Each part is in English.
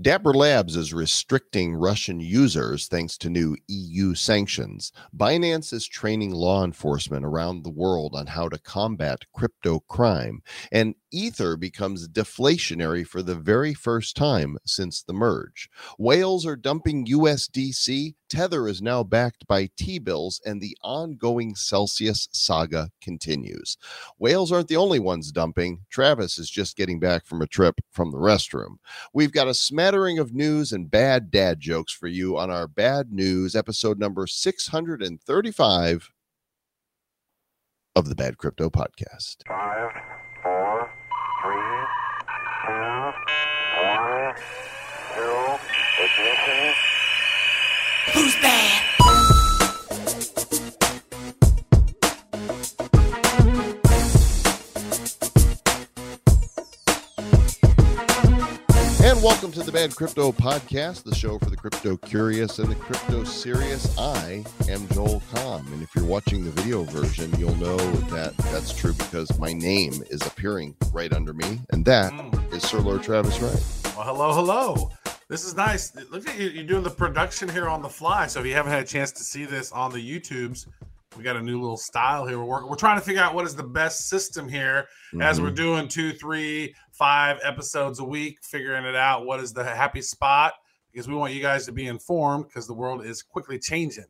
Dapper Labs is restricting Russian users thanks to new EU sanctions. Binance is training law enforcement around the world on how to combat crypto crime. And Ether becomes deflationary for the very first time since the merge. Whales are dumping USDC. Tether is now backed by T bills, and the ongoing Celsius saga continues. Whales aren't the only ones dumping. Travis is just getting back from a trip from the restroom. We've got a smattering of news and bad dad jokes for you on our bad news episode number 635 of the Bad Crypto Podcast. Welcome to the Bad Crypto Podcast, the show for the crypto curious and the crypto serious. I am Joel Comm, and if you're watching the video version, you'll know that that's true because my name is appearing right under me, and that mm. is Sir Lord Travis Wright. Well, hello, hello. This is nice. Look at you. You're doing the production here on the fly. So if you haven't had a chance to see this on the YouTubes, we got a new little style here. We're working. We're trying to figure out what is the best system here as we're mm-hmm. doing two, three, five episodes a week, figuring it out. What is the happy spot? Because we want you guys to be informed because the world is quickly changing.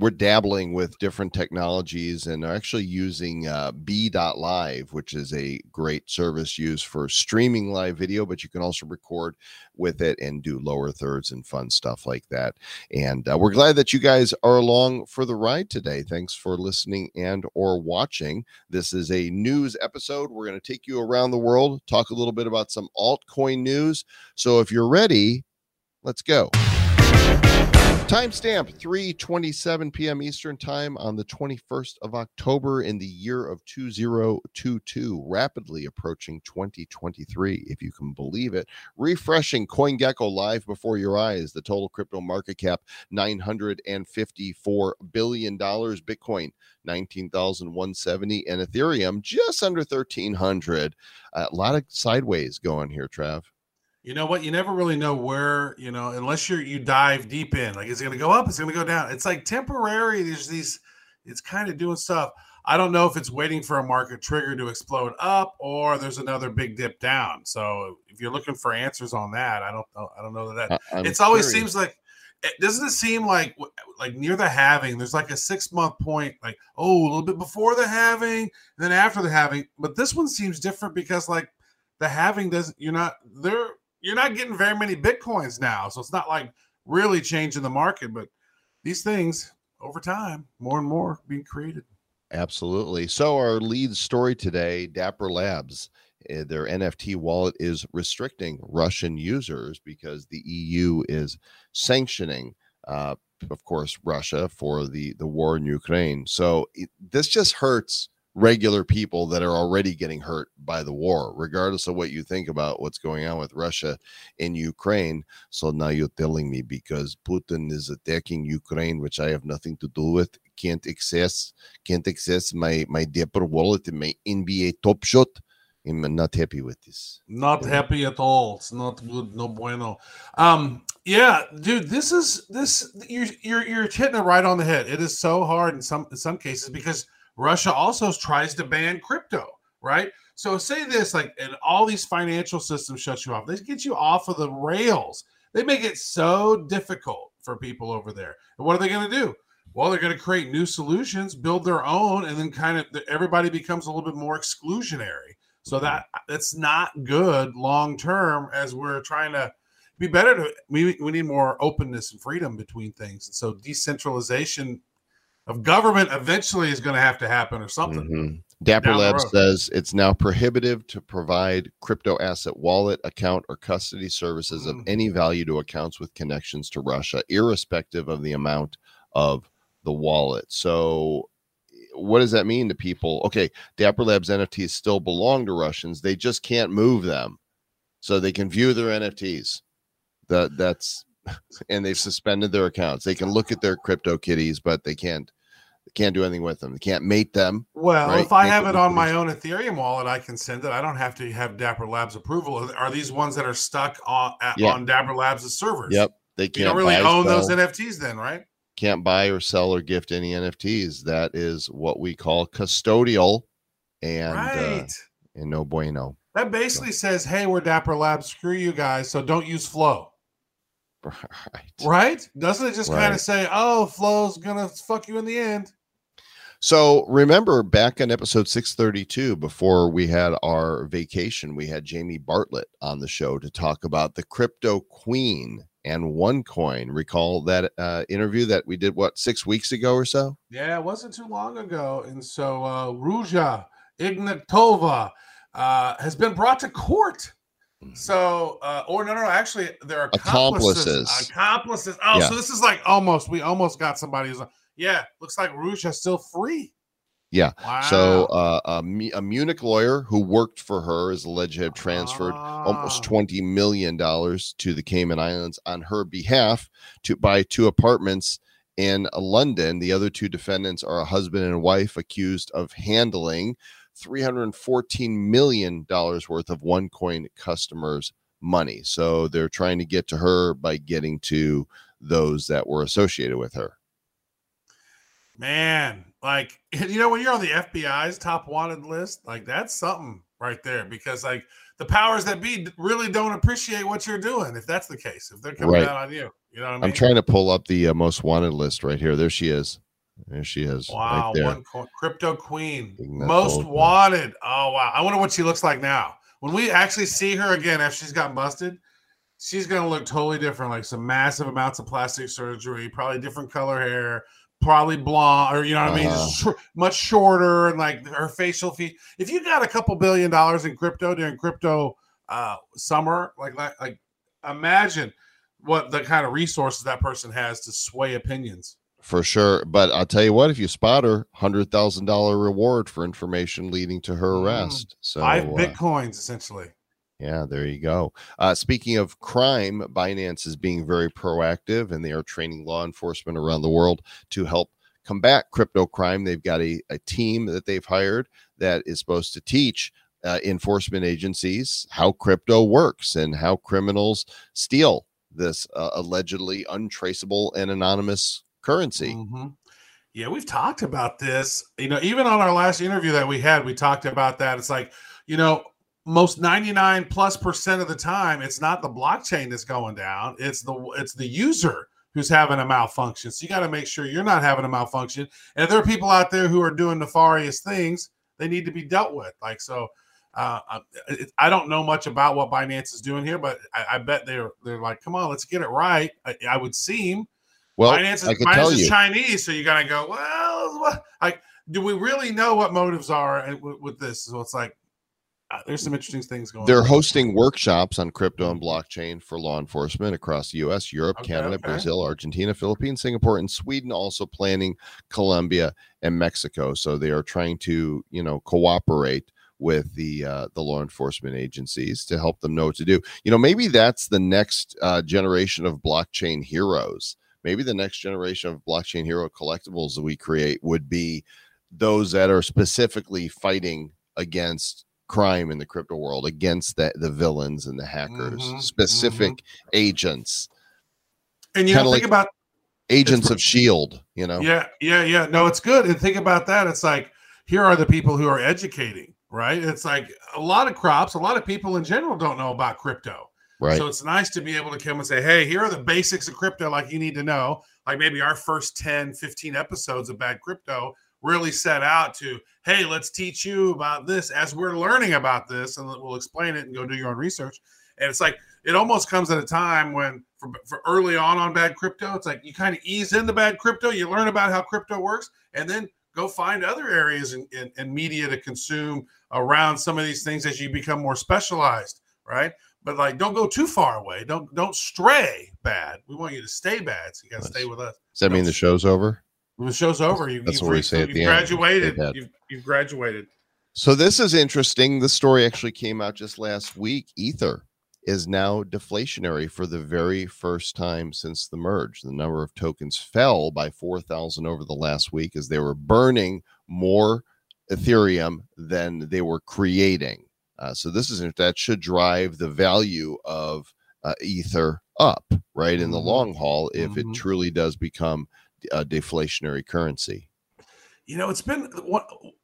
We're dabbling with different technologies and are actually using uh, Be.Live, which is a great service used for streaming live video, but you can also record with it and do lower thirds and fun stuff like that. And uh, we're glad that you guys are along for the ride today. Thanks for listening and or watching. This is a news episode. We're going to take you around the world, talk a little bit about some altcoin news. So if you're ready, let's go. Timestamp 3:27 p.m. Eastern Time on the 21st of October in the year of 2022, rapidly approaching 2023, if you can believe it. Refreshing CoinGecko live before your eyes. The total crypto market cap 954 billion dollars. Bitcoin 19,170 and Ethereum just under 1300. A lot of sideways going here, Trav. You know what? You never really know where, you know, unless you're you dive deep in. Like it's gonna go up, it's gonna go down. It's like temporary. There's these, it's kind of doing stuff. I don't know if it's waiting for a market trigger to explode up or there's another big dip down. So if you're looking for answers on that, I don't know. I don't know that. I- I'm it's always curious. seems like it doesn't it seem like like near the halving there's like a six month point like oh a little bit before the halving and then after the halving but this one seems different because like the halving doesn't you're not there you're not getting very many bitcoins now so it's not like really changing the market but these things over time more and more being created Absolutely. So, our lead story today Dapper Labs, eh, their NFT wallet is restricting Russian users because the EU is sanctioning, uh, of course, Russia for the, the war in Ukraine. So, it, this just hurts regular people that are already getting hurt by the war, regardless of what you think about what's going on with Russia in Ukraine. So, now you're telling me because Putin is attacking Ukraine, which I have nothing to do with, can't access can't access my my Dapper wallet and my NBA Top Shot. I'm not happy with this. not happy at all it's not good no bueno um yeah dude this is this you're you're, you're hitting it right on the head it is so hard in some in some cases because russia also tries to ban crypto right? So say this like and all these financial systems shut you off. They get you off of the rails. They make it so difficult for people over there. And what are they going to do? Well they're going to create new solutions build their own and then kind of everybody becomes a little bit more exclusionary. So mm-hmm. that that's not good long term as we're trying to be better to we, we need more openness and freedom between things. And so decentralization of government eventually is going to have to happen or something. Mhm. Dapper Labs says it's now prohibitive to provide crypto asset wallet, account, or custody services of Mm. any value to accounts with connections to Russia, irrespective of the amount of the wallet. So, what does that mean to people? Okay, Dapper Labs NFTs still belong to Russians. They just can't move them, so they can view their NFTs. That that's and they've suspended their accounts. They can look at their crypto kitties, but they can't They can't do anything with them. They can't mate them. Well, Right, if I make have it it on my own Ethereum wallet, I can send it. I don't have to have Dapper Labs approval. Are these ones that are stuck on at, Yeah. on Dapper Labs' servers? Yep. They can't you don't really own those NFTs then, right? can't buy or sell or gift any NFTs. That is what we call custodial and uh, and no bueno. that basically says, "Hey, we're Dapper Labs. Screw you guys. So don't use Flow." Right. Right? Doesn't it just kind of say, "Oh, Flow's gonna fuck you in the end"? So remember back in episode 632, before we had our vacation, we had Jamie Bartlett on the show to talk about the crypto queen and OneCoin. Recall that uh, interview that we did, what, six weeks ago or so? Yeah, it wasn't too long ago, and so uh, Ruja Ignatova uh, has been brought to court. So, uh, or no, no, actually, they're accomplices. Accomplices. Accomplices. Oh, Yeah. so this is like almost. We almost got somebody who's. Yeah, looks like Ruja's still free. Yeah. Wow. So uh, a, a Munich lawyer who worked for her is alleged to have transferred almost Ah. 20 million dollars to the Cayman Islands on her behalf to buy two apartments in London. The other two defendants are a husband and wife accused of handling 314 million dollars worth of OneCoin customers' money. So they're trying to get to her by getting to those that were associated with her. Man, like you know, when you're on the FBI's top wanted list, like that's something right there. Because like the powers that be really don't appreciate what you're doing. If that's the case, if they're coming Right. down on you, you know what I mean? I'm trying to pull up the uh, most wanted list right here. There she is. There she is. Wow, right there. one co- crypto queen, most wanted. Oh wow, I wonder what she looks like now. When we actually see her again after she's gotten busted, she's gonna look totally different. Like some massive amounts of plastic surgery, probably different color hair, probably blonde, or you know what I mean, Uh-huh. shor- much shorter, and like her facial feet. If you got a couple billion dollars in crypto during crypto uh, summer, like like like, imagine what the kind of resources that person has to sway opinions. for sure. But I'll tell you what, if you spot her, hundred thousand dollar reward for information leading to her Mm. arrest. So Five uh, bitcoins, essentially. Yeah, there you go. Uh, speaking of crime, Binance is being very proactive, and they are training law enforcement around the world to help combat crypto crime. They've got a, a team that they've hired that is supposed to teach uh, enforcement agencies how crypto works and how criminals steal this uh, allegedly untraceable and anonymous currency. Mhm. Yeah, we've talked about this. You know, even on our last interview that we had, we talked about that. It's like, you know, most 99 plus percent of the time, it's not the blockchain that's going down. It's the it's the user who's having a malfunction. So you got to make sure you're not having a malfunction. And if there are people out there who are doing nefarious things, they need to be dealt with. Like so, uh, I- it- I don't know much about what Binance is doing here, but I, I bet they're they're like, come on, let's get it right. I, I would seem Well, Binance is, I can finance tell is Chinese, so you gotta go. Well, what, like, do we really know what motives are with, with this? So it's like, uh, there's some interesting things going. On. They're on. hosting workshops on crypto and blockchain for law enforcement across the U.S., Europe, Okay, Canada, okay. Brazil, Argentina, Philippines, Singapore, and Sweden. Also planning Colombia and Mexico. So they are trying to, you know, cooperate with the uh, the law enforcement agencies to help them know what to do. You know, maybe that's the next uh, generation of blockchain heroes. Maybe the next generation of blockchain hero collectibles that we create would be those that are specifically fighting against crime in the crypto world, against the, the villains and the hackers, Mhm, specific agents, and you know, think like- about agents of Shield. You know, yeah, yeah, yeah. No, it's good. And think about that. It's like here are the people who are educating, right? It's like a lot of crops, a lot of people in general don't know about crypto. right? So it's nice to be able to come and say, hey, here are the basics of crypto, like you need to know. Like maybe our first 10, 15 episodes of Bad Crypto really set out to, hey, let's teach you about this as we're learning about this, and we'll explain it and go do your own research. And it's like it almost comes at a time when for, for early on on bad crypto, it's like you kind of ease into bad crypto, you learn about how crypto works, and then go find other areas in, in, in media to consume around some of these things as you become more specialized, right? But like, don't go too far away. Don't don't stray bad. We want you to stay bad, so you got to stay with us. Does that mean the show's over? When the show's over, you, That's you've what we say at the graduated. Bad. You've, you've graduated. So this is interesting. This story actually came out just last week. Ether is now deflationary for the very first time since the merge. The number of tokens fell by 4,000 over the last week as they were burning more Ethereum than they were creating. Uh, so this is that should drive the value of uh, Ether up, right, in the Mhm. long haul if Mhm. it truly does become a deflationary currency. you know, it's been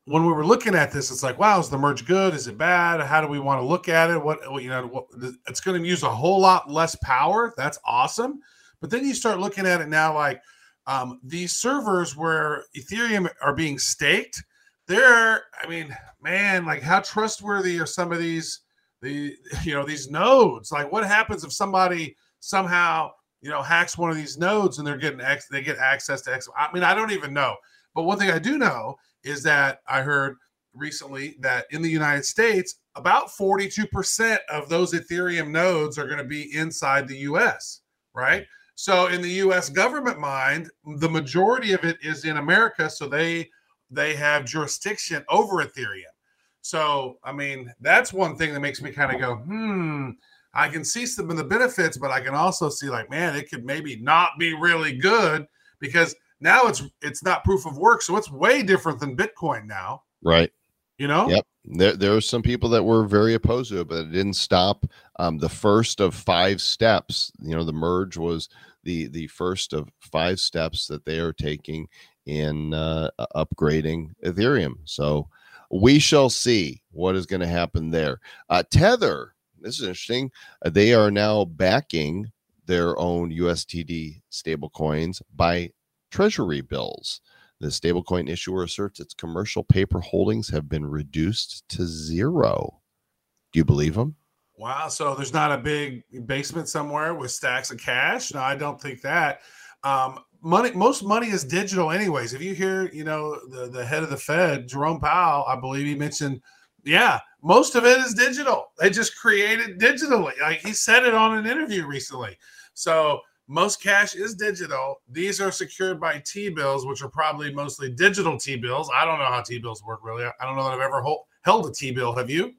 when we were looking at this, it's like, wow, is the merge good? Is it bad? How do we want to look at it? What what, you know, what, it's going to use a whole lot less power. That's awesome. But then you start looking at it now, like um, these servers where Ethereum are being staked. They're, I mean, man, like how trustworthy are some of these the you know these nodes? Like, what happens if somebody somehow you know hacks one of these nodes and they're getting X, they get access to X? I mean, I don't even know. But one thing I do know is that I heard recently that in the United States, about 42% of those Ethereum nodes are going to be inside the US, right? So in the US government mind, the majority of it is in America, so they they have jurisdiction over Ethereum. So, I mean, that's one thing that makes me kind of go, "Hmm, I can see some of the benefits, but I can also see like, man, it could maybe not be really good because now it's it's not proof of work, so it's way different than Bitcoin now. Right. You know? Yep. There, there are some people that were very opposed to it, but it didn't stop. Um, the first of five steps, you know, the merge was the the first of five steps that they are taking in uh, upgrading Ethereum. So we shall see what is going to happen there. Uh, Tether, this is interesting. Uh, they are now backing their own USTD stablecoins by treasury bills. The stablecoin issuer asserts its commercial paper holdings have been reduced to zero. Do you believe them? Wow. So there's not a big basement somewhere with stacks of cash. No, I don't think that. Um, money, most money is digital, anyways. If you hear, you know, the the head of the Fed, Jerome Powell, I believe he mentioned, yeah, most of it is digital. They just create it digitally. Like he said it on an interview recently. So most cash is digital. These are secured by T bills, which are probably mostly digital T bills. I don't know how T bills work really. I don't know that I've ever hold, held a T bill. Have you?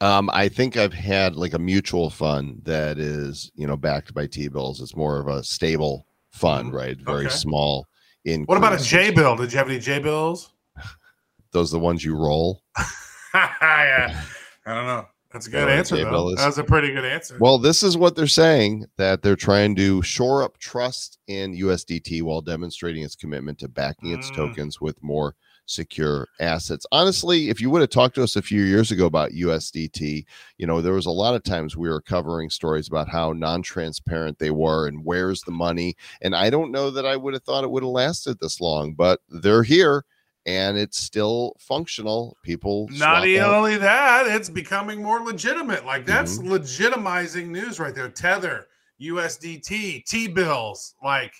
Um, I think I've had like a mutual fund that is, you know, backed by T bills. It's more of a stable fund, Mhm. right? Very Okay. small. In What about a J bill? Did you have any J bills? Those are the ones you roll. yeah. I don't know. That's a good Yeah, answer, though. is- That's a pretty good answer. Well, this is what they're saying that they're trying to shore up trust in USDT while demonstrating its commitment to backing its Mm. tokens with more secure assets. Honestly, if you would have talked to us a few years ago about USDT, you know, there was a lot of times we were covering stories about how non-transparent they were and where's the money. And I don't know that I would have thought it would have lasted this long, but they're here and it's still functional. People Not even out- only that, it's becoming more legitimate. Like that's Mm-hmm. legitimizing news right there. Tether, USDT, T bills. Like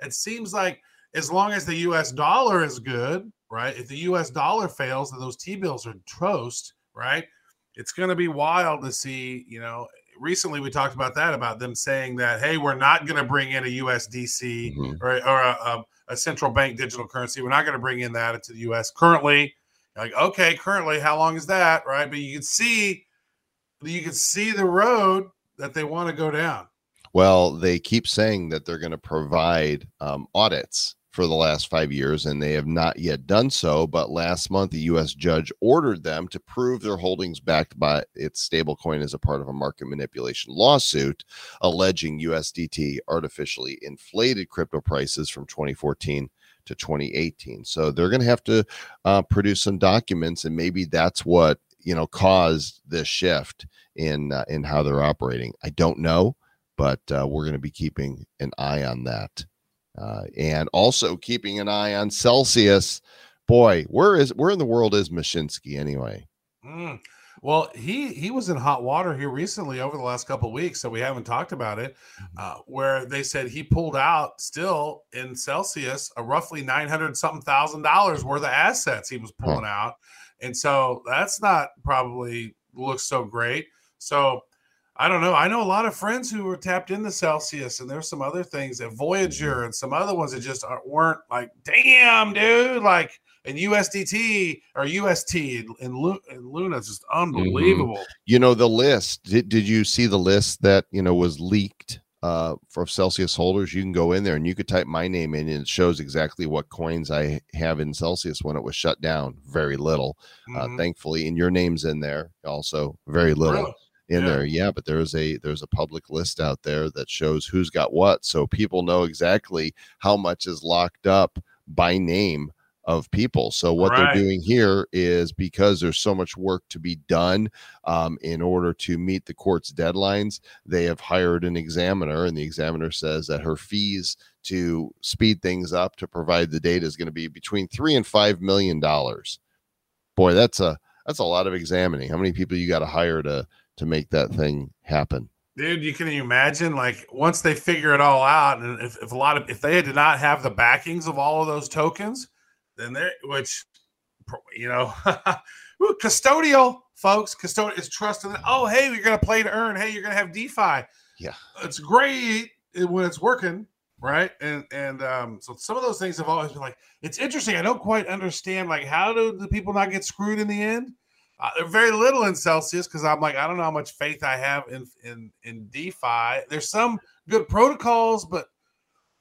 it seems like as long as the US dollar is good, right? If the US dollar fails, then those T bills are toast, right? It's going to be wild to see, you know. Recently, we talked about that about them saying that, hey, we're not going to bring in a USDC Mhm. or, or a, a, a central bank digital currency. We're not going to bring in that into the US currently. Like, okay, currently, how long is that? Right. But you can see you can see the road that they want to go down. Well, they keep saying that they're going to provide um, audits for the last five years, and they have not yet done so. But last month, a U.S. judge ordered them to prove their holdings backed by its stablecoin as a part of a market manipulation lawsuit alleging USDT artificially inflated crypto prices from 2014 to 2018. So they're going to have to uh, produce some documents, and maybe that's what you know caused this shift in uh, in how they're operating. I don't know but uh, we're going to be keeping an eye on that uh, and also keeping an eye on celsius boy where is where in the world is mashinsky anyway Mm. Well, he he was in hot water here recently over the last couple of weeks, so we haven't talked about it. Uh, where they said he pulled out still in Celsius a roughly nine hundred something thousand dollars worth of assets he was pulling out, and so that's not probably looks so great. So I don't know. I know a lot of friends who were tapped into Celsius, and there's some other things that Voyager and some other ones that just aren't, weren't like, damn, dude, like and USDT or UST and, Lu- and Luna is just unbelievable. You know the list. Did, did you see the list that you know was leaked uh, for Celsius holders? You can go in there and you could type my name in, and it shows exactly what coins I have in Celsius when it was shut down. Very little, uh, Mhm. thankfully, and your name's in there also. Very little. Really? In Yeah. there. Yeah but there's a there's a public list out there that shows who's got what. So people know exactly how much is locked up by name of people. So what Right. they're doing here is because there's so much work to be done um, in order to meet the court's deadlines they have hired an examiner and the examiner says that her fees to speed things up to provide the data is going to be between three and five million dollars. Boy that's a that's a lot of examining. How many people you got to hire to to make that thing happen Dude, you can imagine like once they figure it all out, and if, if a lot of if they did not have the backings of all of those tokens, then they which you know ooh, custodial folks, custodial is trusted. Oh, hey, you're gonna play to earn. Hey, you're gonna have DeFi. Yeah. it's great when it's working, right? And and um, so some of those things have always been like it's interesting. I don't quite understand like how do the people not get screwed in the end? Uh, very little in Celsius because I'm like I don't know how much faith I have in in in DeFi. There's some good protocols, but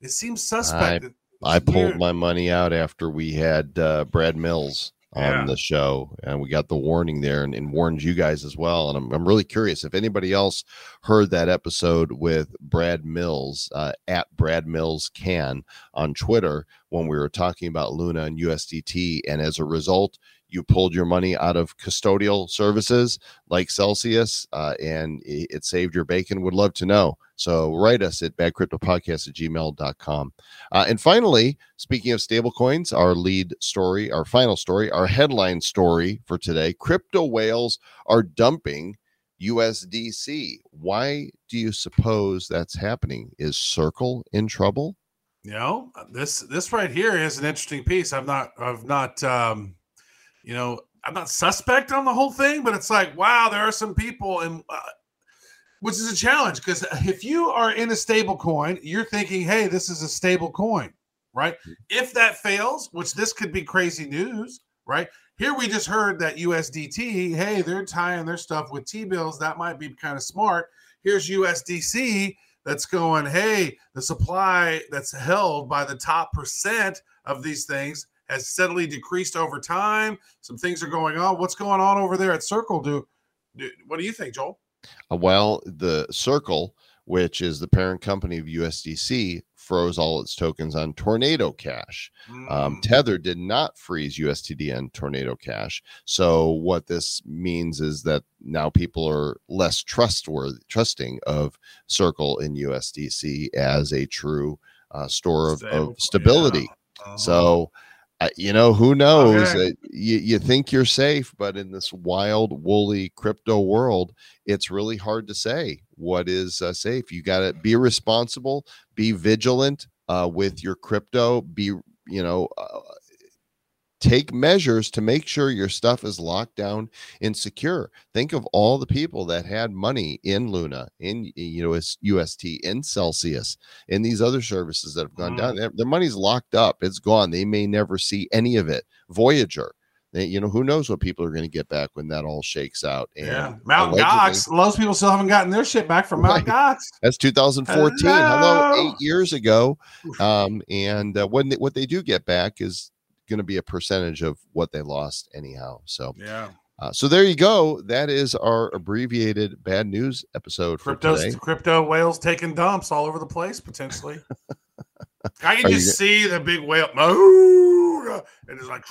it seems suspect. It's i pulled my money out after we had uh, brad mills on Yeah. the show and we got the warning there and, and warned you guys as well and I'm, I'm really curious if anybody else heard that episode with brad mills uh, at brad mills can on twitter when we were talking about luna and usdt and as a result you pulled your money out of custodial services like Celsius, uh, and it, saved your bacon. Would love to know. So write us at badcryptopodcast at gmail.com. Uh, and finally, speaking of stablecoins, our lead story, our final story, our headline story for today crypto whales are dumping USDC. Why do you suppose that's happening? Is Circle in trouble? you know this this right here is an interesting piece i've not i've not um you know i'm not suspect on the whole thing but it's like wow there are some people and uh, which is a challenge because if you are in a stable coin you're thinking hey this is a stable coin right? If that fails which this could be crazy news right? Here we just heard that usdt hey they're tying their stuff with t-bills. That might be kind of smart. Here's usdc that's going, hey, the supply that's held by the top percent of these things has steadily decreased over time. Some things are going on. What's going on over there at Circle? Do, do what do you think, Joel? Uh, well, the Circle, which is the parent company of USDC, froze all its tokens on Tornado Cash. Um, Mm, Tether did not freeze USTD and Tornado Cash. So what this means is that now people are less trustworthy, trusting of Circle in USDC as a true uh, store of, Stable- of stability. uh-huh. So, you know, who knows? Okay. Uh, you, you think you're safe, but in this wild, woolly crypto world, it's really hard to say what is uh, safe. You got to be responsible, be vigilant uh, with your crypto, be, you know, uh, take measures to make sure your stuff is locked down and secure. Think of all the people that had money in Luna, in you know, UST, in Celsius, in these other services that have gone down. Their, their money's locked up. It's gone. They may never see any of it. Voyager. They, you know, who knows what people are going to get back when that all shakes out. And yeah, Mount Gox. Most people still haven't gotten their shit back from Mount Gox. That's 2014. Hello, Hello. eight years ago. Um, and uh, when they, what they do get back is going to be a percentage of what they lost anyhow. So, Yeah, uh, so there you go. That is our abbreviated bad news episode for crypto today. crypto whales taking dumps all over the place potentially. I can Are just see the big whale. Oh, and it's like.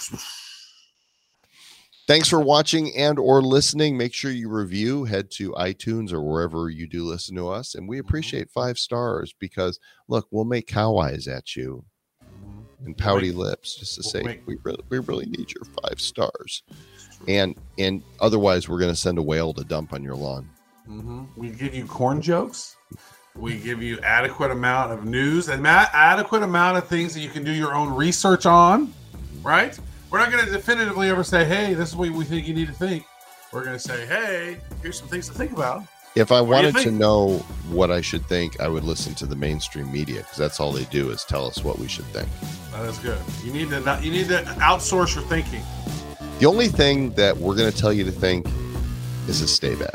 Thanks for watching and or listening. Make sure you review. Head to iTunes or wherever you do listen to us, and we appreciate five stars because look, we'll make cow eyes at you and pouty lips just to say we really, we really need your five stars. And and otherwise, we're going to send a whale to dump on your lawn. Mhm. We give you corn jokes. We give you adequate amount of news and ma- adequate amount of things that you can do your own research on. Right? We're not going to definitively ever say, "Hey, this is what we think you need to think." We're going to say, "Hey, here's some things to think about." If I wanted to know what I should think, I would listen to the mainstream media because that's all they do is tell us what we should think. That is good. You need to not, you need to outsource your thinking. The only thing that we're going to tell you to think is to stay bad.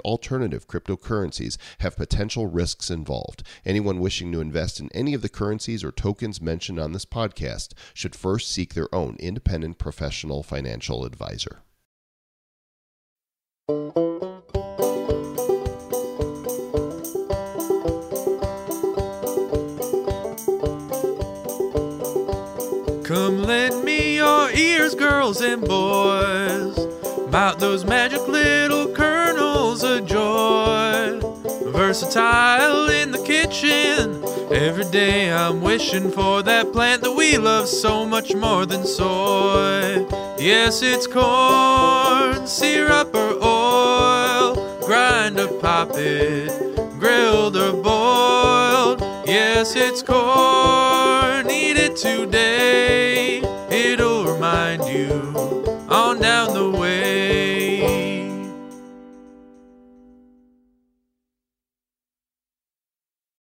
alternative cryptocurrencies have potential risks involved. Anyone wishing to invest in any of the currencies or tokens mentioned on this podcast should first seek their own independent professional financial advisor. Come lend me your ears, girls and boys. Mount those magic little kernels of joy. Versatile in the kitchen. Every day I'm wishing for that plant that we love so much more than soy. Yes, it's corn, syrup or oil. Grind or pop it, grilled or boiled. Yes, it's corn, eat it today. It'll remind you